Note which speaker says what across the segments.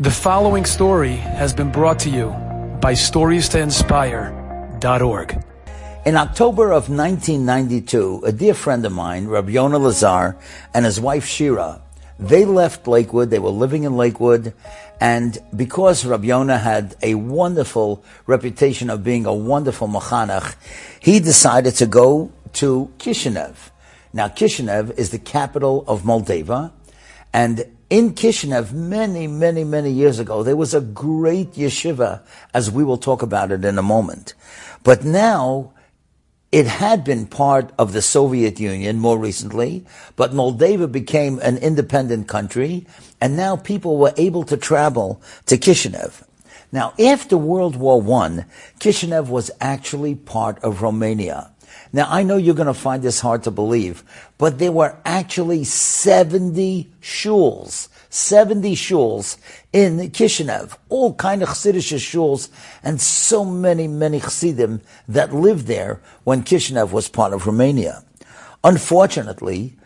Speaker 1: The following story has been brought to you by StoriesToInspire.org.
Speaker 2: In October of 1992, a dear friend of mine, Rabbi Yonah Lazar, and his wife Shira, they left Lakewood. They were living in Lakewood. And because Rabbi Yonah had a wonderful reputation of being a wonderful machanach, he decided to go to Kishinev. Now, Kishinev is the capital of Moldova. And in Kishinev, many, many, many years ago, there was a great yeshiva, as we will talk about it in a moment. But now, it had been part of the Soviet Union more recently, but Moldova became an independent country, and now people were able to travel to Kishinev. Now, after World War I, Kishinev was actually part of Romania. Now, I know you're going to find this hard to believe, but there were actually 70 shuls, 70 shuls in Kishinev, all kind of Chassidish shuls, and so many, many Chassidim that lived there when Kishinev was part of Romania. Unfortunately,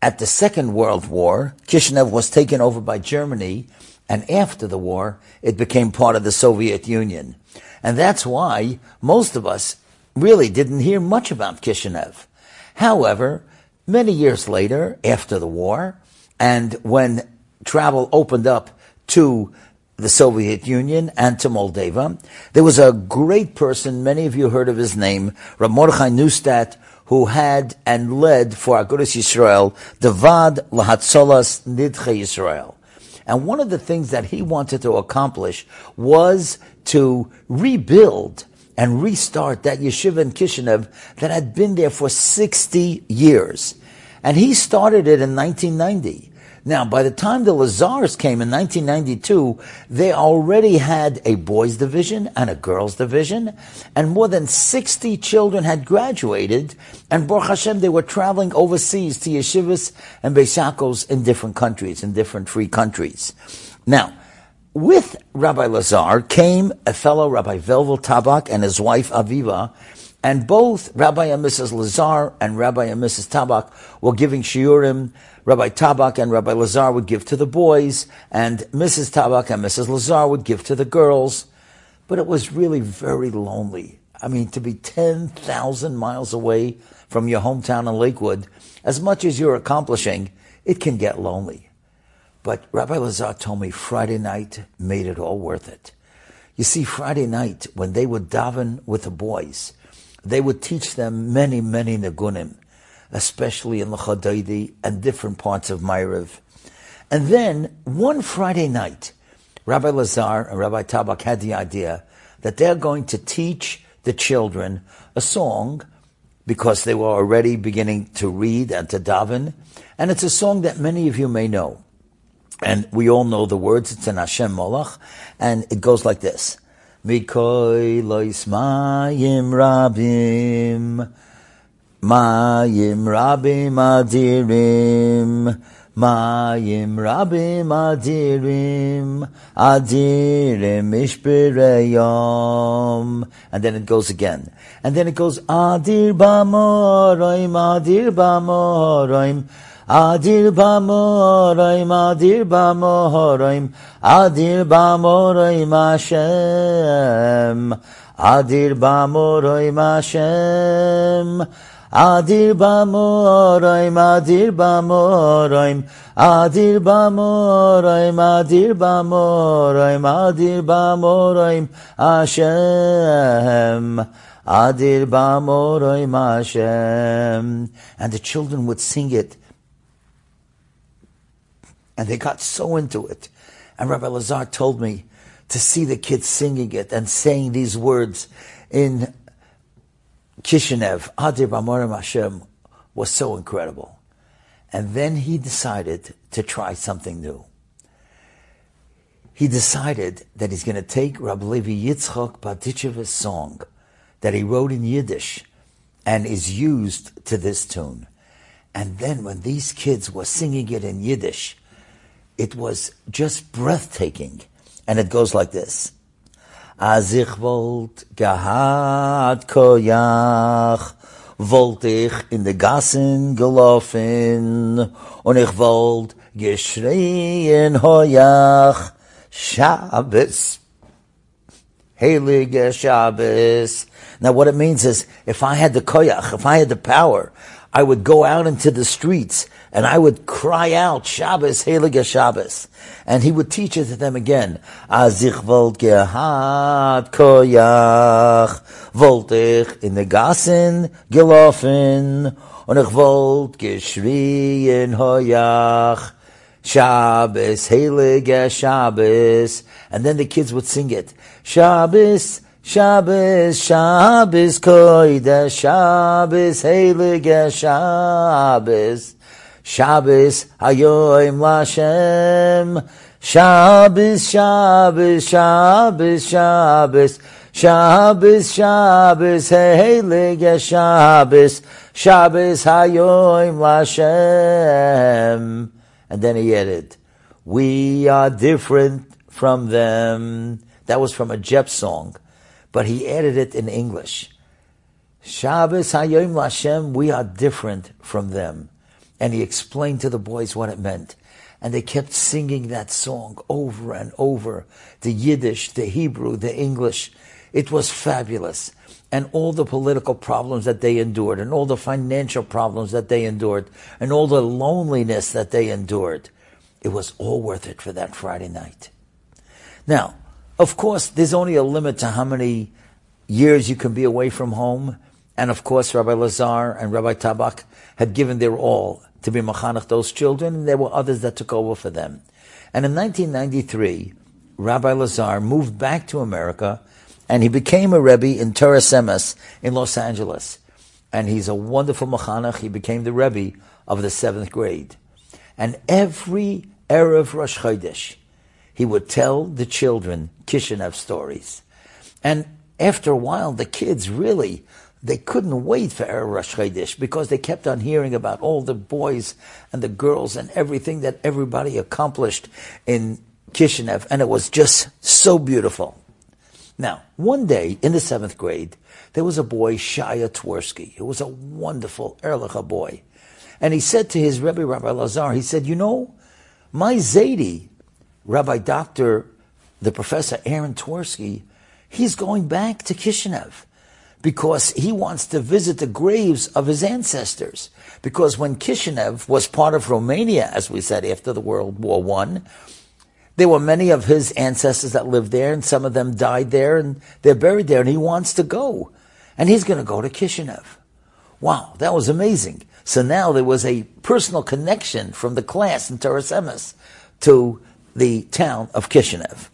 Speaker 2: at the Second World War, Kishinev was taken over by Germany, and after the war, it became part of the Soviet Union. And that's why most of us really didn't hear much about Kishinev. However, many years later, after the war, and when travel opened up to the Soviet Union and to Moldova, there was a great person, many of you heard of his name, Rav Mordechai Neustadt, who had and led for Agudas Yisrael, the Vad Lahatzolas Nidche Yisrael. And one of the things that he wanted to accomplish was to rebuild and restart that yeshiva in Kishinev that had been there for 60 years. And he started it in 1990. Now, by the time the Lazars came in 1992, they already had a boys division and a girls division, and more than 60 children had graduated, and Baruch Hashem, they were traveling overseas to yeshivas and Beisakos in different countries, in different free countries. Now, with Rabbi Lazar came a fellow Rabbi Velvel Tabak and his wife Aviva, and both Rabbi and Mrs. Lazar and Rabbi and Mrs. Tabak were giving shiurim. Rabbi Tabak and Rabbi Lazar would give to the boys, and Mrs. Tabak and Mrs. Lazar would give to the girls. But it was really very lonely. I mean, to be 10,000 miles away from your hometown in Lakewood, as much as you're accomplishing, it can get lonely. But Rabbi Lazar told me Friday night made it all worth it. You see, Friday night, when they would daven with the boys, they would teach them many, many nagunim, especially in the Chadaidi and different parts of Ma'ariv. And then, one Friday night, Rabbi Lazar and Rabbi Tabak had the idea that they're going to teach the children a song because they were already beginning to read and to daven. And it's a song that many of you may know. And we all know the words. It's in Hashem Molach, and it goes like this: Mikoi lois mayim rabim, mayim rabim adirim. Mayim rabim adirim, adirim ishbireyom. And then it goes again. And then it goes, adir b'moroim, adir b'moroim, Adir b'amoraim, adir b'amoraim, adir b'amoraim Hashem. Adir b'amoraim Hashem. Adir b'amoraim, adir b'amoraim, adir b'amoraim, adir b'amoraim, adir b'amoraim Hashem. Adir b'amoraim Hashem. And the children would sing it and they got so into it. And Rabbi Lazar told me to see the kids singing it and saying these words in Kishinev, Adir Bamorim Hashem, was so incredible. And then he decided to try something new. He decided that he's going to take Rabbi Levi Yitzchok Berditchev's song that he wrote in Yiddish and is used to this tune. And then when these kids were singing it in Yiddish, it was just breathtaking. And it goes like this. Als ich wollt gehad koyach, wollt ich in de Gassen gelaufen, und ich wollt geschrien hoyach, Shabbos. Heilige Shabbos. Now what it means is, if I had the koyach, if I had the power, I would go out into the streets and I would cry out, Shabbos, Heilige Shabbos. And he would teach it to them again. As ich wollt gehad koyach, wollt ich in the Gassen gelaufen, und ich wollt geschrien hoyach, Shabbos, Heilige Shabbos. And then the kids would sing it. Shabbos, Shabbos, Shabbos, Koida, Shabbos, Heilige Shabbos. Shabbos, Hayoim Lashem. Shabbos, Shabbos, Shabbos, Shabbos. Shabbos, Shabbos, Heilige Shabbos. Shabbos, Hayoim Lashem. And then he added, we are different from them. That was from a JEP song but he added it in English. Shabbos Hayom Lashem, we are different from them. And he explained to the boys what it meant. And they kept singing that song over and over. The Yiddish, the Hebrew, the English. It was fabulous. And all the political problems that they endured, and all the financial problems that they endured, and all the loneliness that they endured. It was all worth it for that Friday night. Now, of course, there's only a limit to how many years you can be away from home. And of course, Rabbi Lazar and Rabbi Tabak had given their all to be machanach those children, and there were others that took over for them. And in 1993, Rabbi Lazar moved back to America, and he became a Rebbe in Torah Emes in Los Angeles. And he's a wonderful machanach. He became the Rebbe of the seventh grade. And every Erev Rosh Chodesh, he would tell the children Kishinev stories. And after a while, the kids really, they couldn't wait for Erev Rosh Chodesh because they kept on hearing about all the boys and the girls and everything that everybody accomplished in Kishinev. And it was just so beautiful. Now, one day in the seventh grade, there was a boy, Shaya Twerski, who was a wonderful Erlicha boy. And he said to his Rebbe, Rabbi Lazar, he said, you know, my Zaidi Rabbi Dr. the Professor Aaron Twerski, he's going back to Kishinev because he wants to visit the graves of his ancestors. Because when Kishinev was part of Romania, as we said, after the World War One, there were many of his ancestors that lived there, and some of them died there, and they're buried there, and he wants to go. And he's going to go to Kishinev. Wow, that was amazing. So now there was a personal connection from the class in Torah Emes to the town of Kishinev.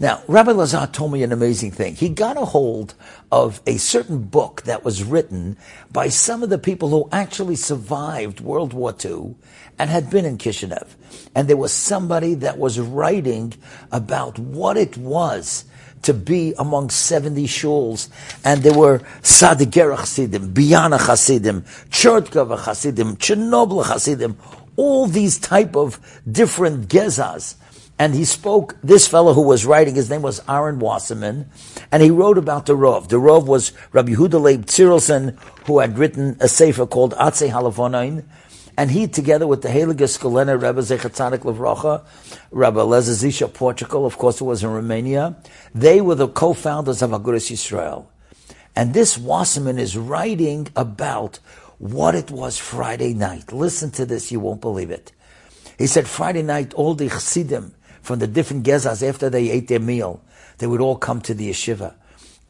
Speaker 2: Now, Rabbi Lazar told me an amazing thing. He got a hold of a certain book that was written by some of the people who actually survived World War II and had been in Kishinev. And there was somebody that was writing about what it was to be among 70 shuls. And there were Sadigera Hasidim, Biana Hasidim, Chertkava Hasidim, Chernobyl Hasidim, all these type of different gezas and he spoke, this fellow who was writing, his name was Aaron Wasserman, and he wrote about the Rov. The Rov was Rabbi Yehuda Leib who had written a sefer called Atzei HaLevanon, and he, together with the Heilige Skulener Rebbe Zechatzadik Levrocha, Rabbi Eliezer Zusia Portugal, of course it was in Romania, they were the co-founders of Agudas Yisrael. And this Wasserman is writing about what it was Friday night. Listen to this, you won't believe it. He said Friday night, all the Chassidim, from the different gezas after they ate their meal. They would all come to the yeshiva.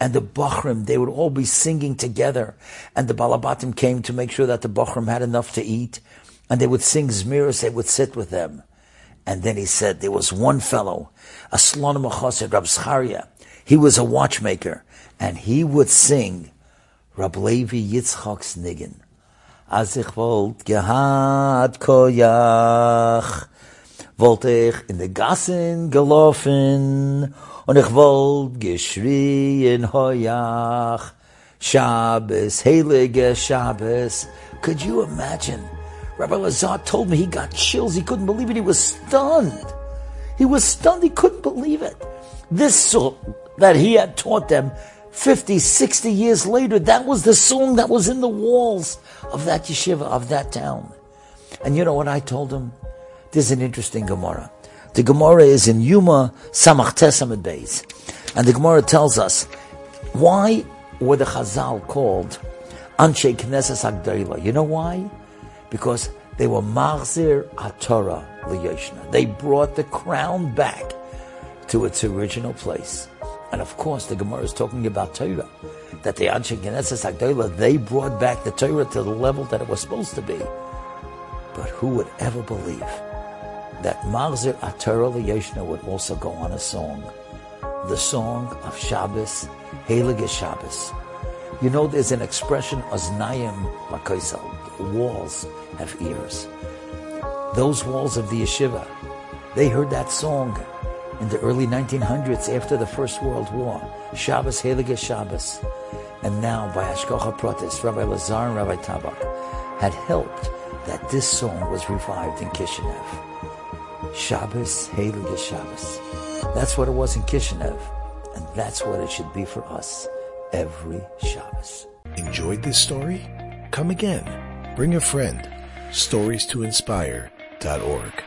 Speaker 2: And the Bachrim, they would all be singing together. And the Balabatim came to make sure that the Bachrim had enough to eat. And they would sing Zmiris, they would sit with them. And then he said there was one fellow, a Slonim Achosid, Rab Scharia. He was a watchmaker. And he would sing Rab Levi Yitzchak's Niggin. As ich gehad koyach, wollte ich in de Gassen gelaufen und ich wollte geschrien hoyach. Shabbos, heilige Shabbos. Could you imagine? Rabbi Lazar told me he got chills. He couldn't believe it. He was stunned. He was stunned. He couldn't believe it. This song that he had taught them 50, 60 years later, that was the song that was in the walls of that yeshiva, of that town. And you know what I told him? There's an interesting Gemara. The Gemara is in Yoma Samach Tesamid Beis. And the Gemara tells us, why were the Chazal called Anshe Knesses Agdoila? You know why? Because they were Machzir HaTorah Liyoshna. They brought the crown back to its original place. And of course, the Gemara is talking about Torah. That the Anshe Knesses Agdoila, they brought back the Torah to the level that it was supposed to be. But who would ever believe that Machzir HaTorah Liyoshna would also go on a song? The song of Shabbos, Heilige Shabbos. You know, there's an expression, Oznayim Makoisel, walls have ears. Those walls of the yeshiva, they heard that song in the early 1900s after the First World War, Shabbos, Heilige Shabbos. And now, by Hashgacha Pratis, Rabbi Lazar and Rabbi Tabak had helped that this song was revived in Kishinev. Shabbos, Heilige Shabbos. That's what it was in Kishinev, and that's what it should be for us every Shabbos.
Speaker 3: Enjoyed this story? Come again. Bring a friend. Stories to inspire.org.